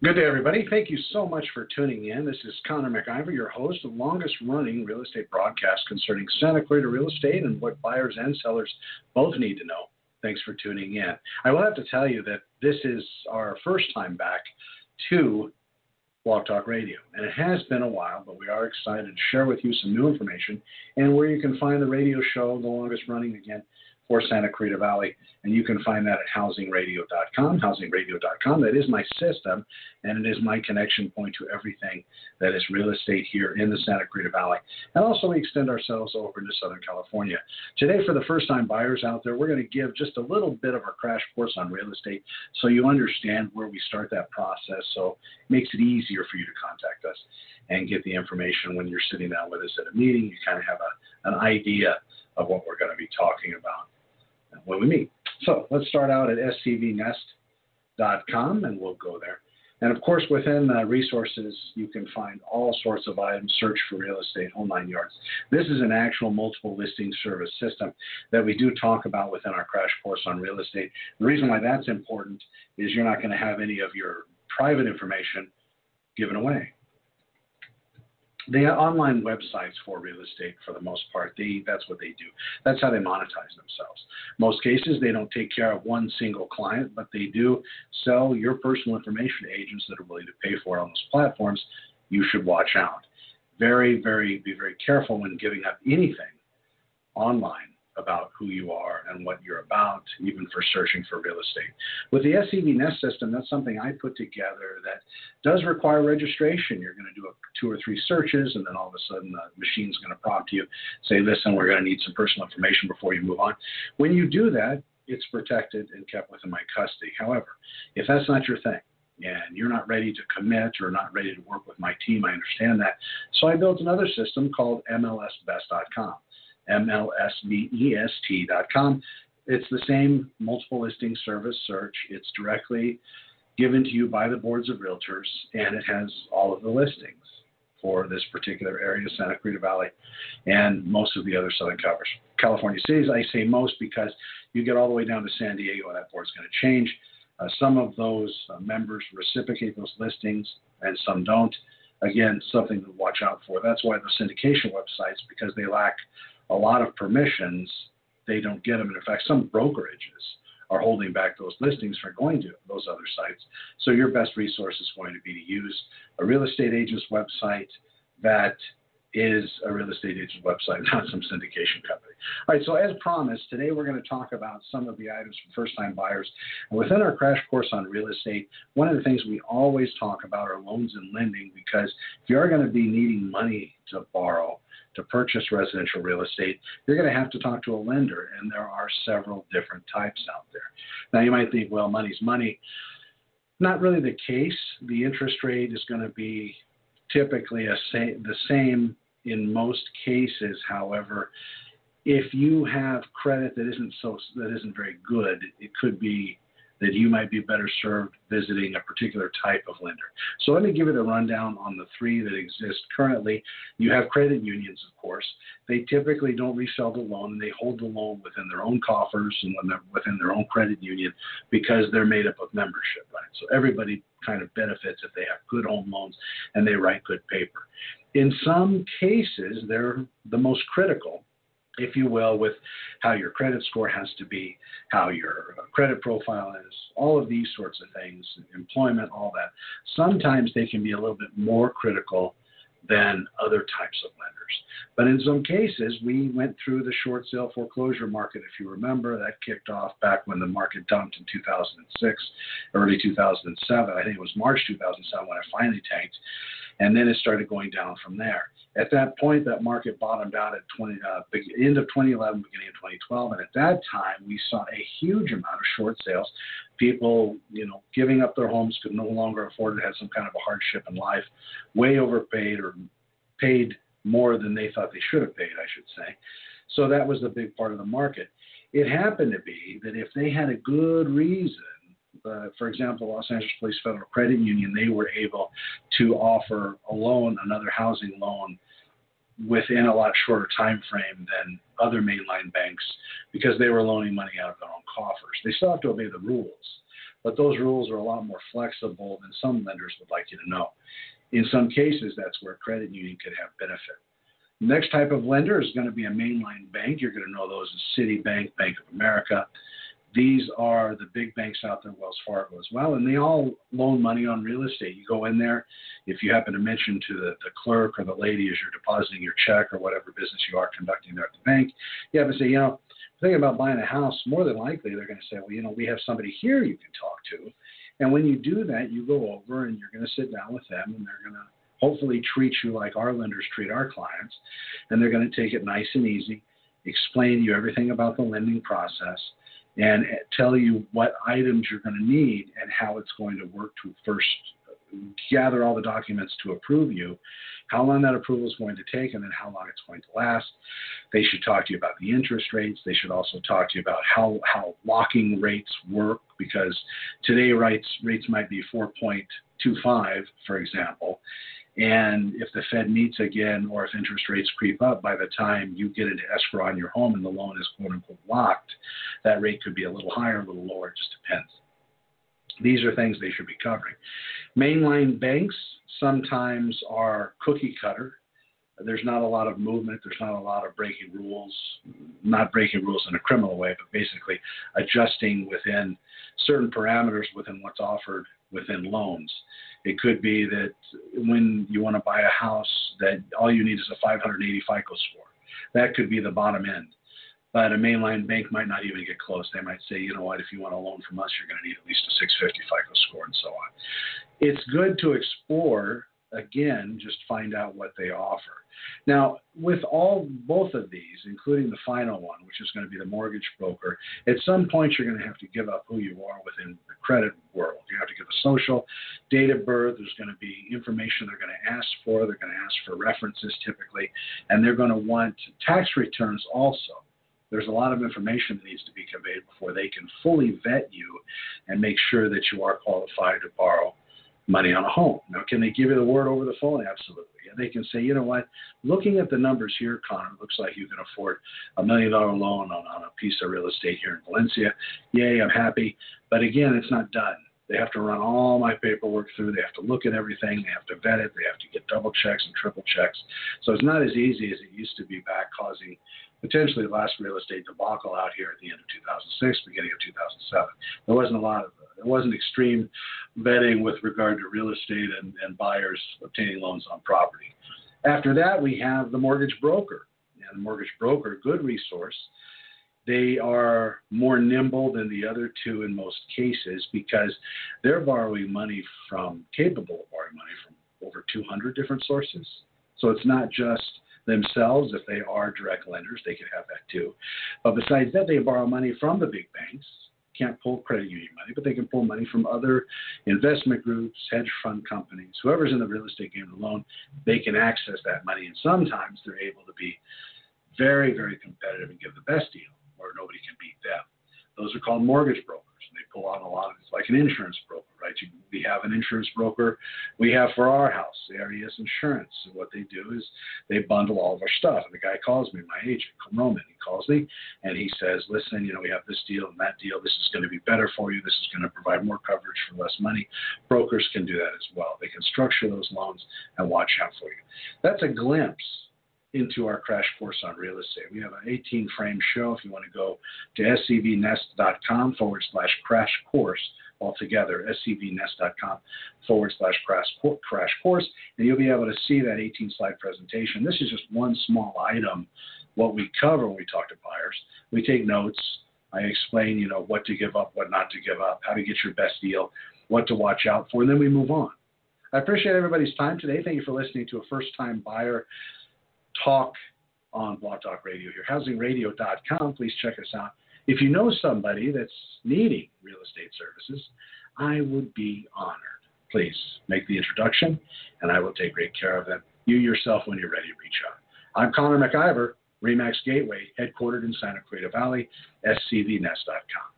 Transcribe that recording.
Good day, everybody. Thank you so much for tuning in. This is Connor MacIvor, your host, the longest running real estate broadcast concerning Santa Clarita real estate and what buyers and sellers both need to know. Thanks for tuning in. I will have to tell you that this is our first time back to Blog Talk Radio. And it has been a while, but we are excited to share with you some new information and where you can find the radio show, the longest running again, for Santa Clarita Valley. And you can find that at housingradio.com, housingradio.com. That is my system, and it is my connection point to everything that is real estate here in the Santa Clarita Valley. And also, we extend ourselves over into Southern California. Today, for the first time buyers out there, we're going to give just a little bit of our crash course on real estate so you understand where we start that process. So it makes it easier for you to contact us and get the information when you're sitting down with us at a meeting. You kind of have a, an idea of what we're going to be talking about when we meet. So let's start out at scvnest.com and we'll go there. And of course, within uh, resources, you can find all sorts of items, search for real estate, whole nine yards. This is an actual multiple listing service system that we do talk about within our crash course on real estate. The reason why that's important is you're not going to have any of your private information given away the online websites for real estate for the most part. They that's what they do. That's how they monetize themselves. Most cases they don't take care of one single client but they do sell your personal information to agents that are willing to pay for it on those platforms. You should watch out. Very very be very careful when giving up anything online about who you are and what you're about, even for searching for real estate. With the SCV Nest system, that's something I put together that does require registration. You're going to do a, two or three searches, and then all of a sudden the machine's going to prompt you, say, listen, we're going to need some personal information before you move on. When you do that, it's protected and kept within my custody. However, if that's not your thing, and you're not ready to commit or not ready to work with my team, I understand that. So I built another system called MLSbest.com. MLSBEST.com. It's the same multiple listing service search. It's directly given to you by the boards of realtors, and it has all of the listings for this particular area, Santa Clarita Valley, and most of the other Southern California cities. I say most because you get all the way down to San Diego, and that board's going to change. Uh, some of those uh, members reciprocate those listings, and some don't. Again, something to watch out for. That's why the syndication websites, because they lack a lot of permissions, they don't get them. And in fact, some brokerages are holding back those listings from going to those other sites. So your best resource is going to be to use a real estate agent's website that is a real estate agent's website, not some syndication company. All right, so as promised, today we're going to talk about some of the items for first time buyers. And within our crash course on real estate, one of the things we always talk about are loans and lending because if you are going to be needing money to borrow, to purchase residential real estate, you're going to have to talk to a lender, and there are several different types out there. Now, you might think, well, money's money. Not really the case. The interest rate is going to be typically a sa- the same in most cases. However, if you have credit that isn't so that isn't very good, it could be that you might be better served visiting a particular type of lender. So let me give it a rundown on the three that exist currently. You have credit unions, of course. They typically don't resell the loan and they hold the loan within their own coffers and within their own credit union because they're made up of membership, right? So everybody kind of benefits if they have good home loans and they write good paper. In some cases, they're the most critical if you will, with how your credit score has to be, how your credit profile is, all of these sorts of things, employment, all that. Sometimes they can be a little bit more critical than other types of lenders. But in some cases, we went through the short sale foreclosure market. If you remember, that kicked off back when the market dumped in 2006, early 2007. I think it was March 2007 when it finally tanked. And then it started going down from there. At that point, that market bottomed out at 20, uh, end of 2011, beginning of 2012, and at that time, we saw a huge amount of short sales. People, you know, giving up their homes could no longer afford it, had some kind of a hardship in life, way overpaid or paid more than they thought they should have paid, I should say. So that was a big part of the market. It happened to be that if they had a good reason uh, for example, Los Angeles Police Federal Credit Union, they were able to offer a loan, another housing loan, within a lot shorter time frame than other mainline banks because they were loaning money out of their own coffers. They still have to obey the rules, but those rules are a lot more flexible than some lenders would like you to know. In some cases, that's where credit union could have benefit. Next type of lender is going to be a mainline bank. You're going to know those as Citibank, Bank of America. These are the big banks out there, Wells Fargo as well, and they all loan money on real estate. You go in there, if you happen to mention to the, the clerk or the lady as you're depositing your check or whatever business you are conducting there at the bank, you have to say, you know, thinking about buying a house, more than likely they're going to say, well, you know, we have somebody here you can talk to. And when you do that, you go over and you're going to sit down with them and they're going to hopefully treat you like our lenders treat our clients. And they're going to take it nice and easy, explain to you everything about the lending process, and tell you what items you're going to need and how it's going to work to first gather all the documents to approve you, how long that approval is going to take, and then how long it's going to last. They should talk to you about the interest rates. They should also talk to you about how, how locking rates work because today rates rates might be 4.25, for example, and if the Fed meets again, or if interest rates creep up, by the time you get into escrow on your home and the loan is quote unquote locked, that rate could be a little higher, a little lower, it just depends. These are things they should be covering. Mainline banks sometimes are cookie cutter. There's not a lot of movement. There's not a lot of breaking rules, not breaking rules in a criminal way, but basically adjusting within certain parameters within what's offered within loans. It could be that when you want to buy a house, that all you need is a 580 FICO score. That could be the bottom end. But a mainline bank might not even get close. They might say, you know what, if you want a loan from us, you're going to need at least a 650 FICO score and so on. It's good to explore again, just find out what they offer. Now, with all both of these, including the final one, which is going to be the mortgage broker, at some point you're going to have to give up who you are within the credit world. You have to give a social, date of birth. There's going to be information they're going to ask for. They're going to ask for references typically, and they're going to want tax returns also there's a lot of information that needs to be conveyed before they can fully vet you and make sure that you are qualified to borrow money on a home. Now, can they give you the word over the phone? Absolutely. And they can say, you know what, looking at the numbers here, Connor, it looks like you can afford a million dollar loan on, on a piece of real estate here in Valencia. Yay, I'm happy. But again, it's not done. They have to run all my paperwork through. They have to look at everything. They have to vet it. They have to get double checks and triple checks. So it's not as easy as it used to be back, causing potentially the last real estate debacle out here at the end of 2006, beginning of 2007. There wasn't a lot of there wasn't extreme vetting with regard to real estate and, and buyers obtaining loans on property. After that, we have the mortgage broker. And the mortgage broker, good resource. They are more nimble than the other two in most cases because they're borrowing money from, capable of borrowing money from over 200 different sources. So it's not just themselves. If they are direct lenders, they could have that too. But besides that, they borrow money from the big banks. Can't pull credit union money, but they can pull money from other investment groups, hedge fund companies, whoever's in the real estate game alone, they can access that money. And sometimes they're able to be very, very competitive and give the best deal where nobody can beat them. Those are called mortgage brokers. And they pull out a lot of it's like an insurance broker right? You, we have an insurance broker. We have for our house, ARES Insurance. So what they do is they bundle all of our stuff. And the guy calls me, my agent, Roman. He calls me and he says, listen, you know, we have this deal and that deal. This is going to be better for you. This is going to provide more coverage for less money. Brokers can do that as well. They can structure those loans and watch out for you. That's a glimpse into our crash course on real estate. We have an 18 frame show. If you want to go to scvnest.com forward slash crash course, altogether, scvnest.com forward slash crash, crash course, and you'll be able to see that 18 slide presentation. This is just one small item, what we cover when we talk to buyers. We take notes. I explain, you know, what to give up, what not to give up, how to get your best deal, what to watch out for, and then we move on. I appreciate everybody's time today. Thank you for listening to a first time buyer talk on Blog Talk Radio here. HousingRadio.com. Please check us out. If you know somebody that's needing real estate services, I would be honored. Please make the introduction, and I will take great care of them. You yourself when you're ready reach out. I'm Connor MacIvor, Remax Gateway, headquartered in Santa Clarita Valley, scvnest.com.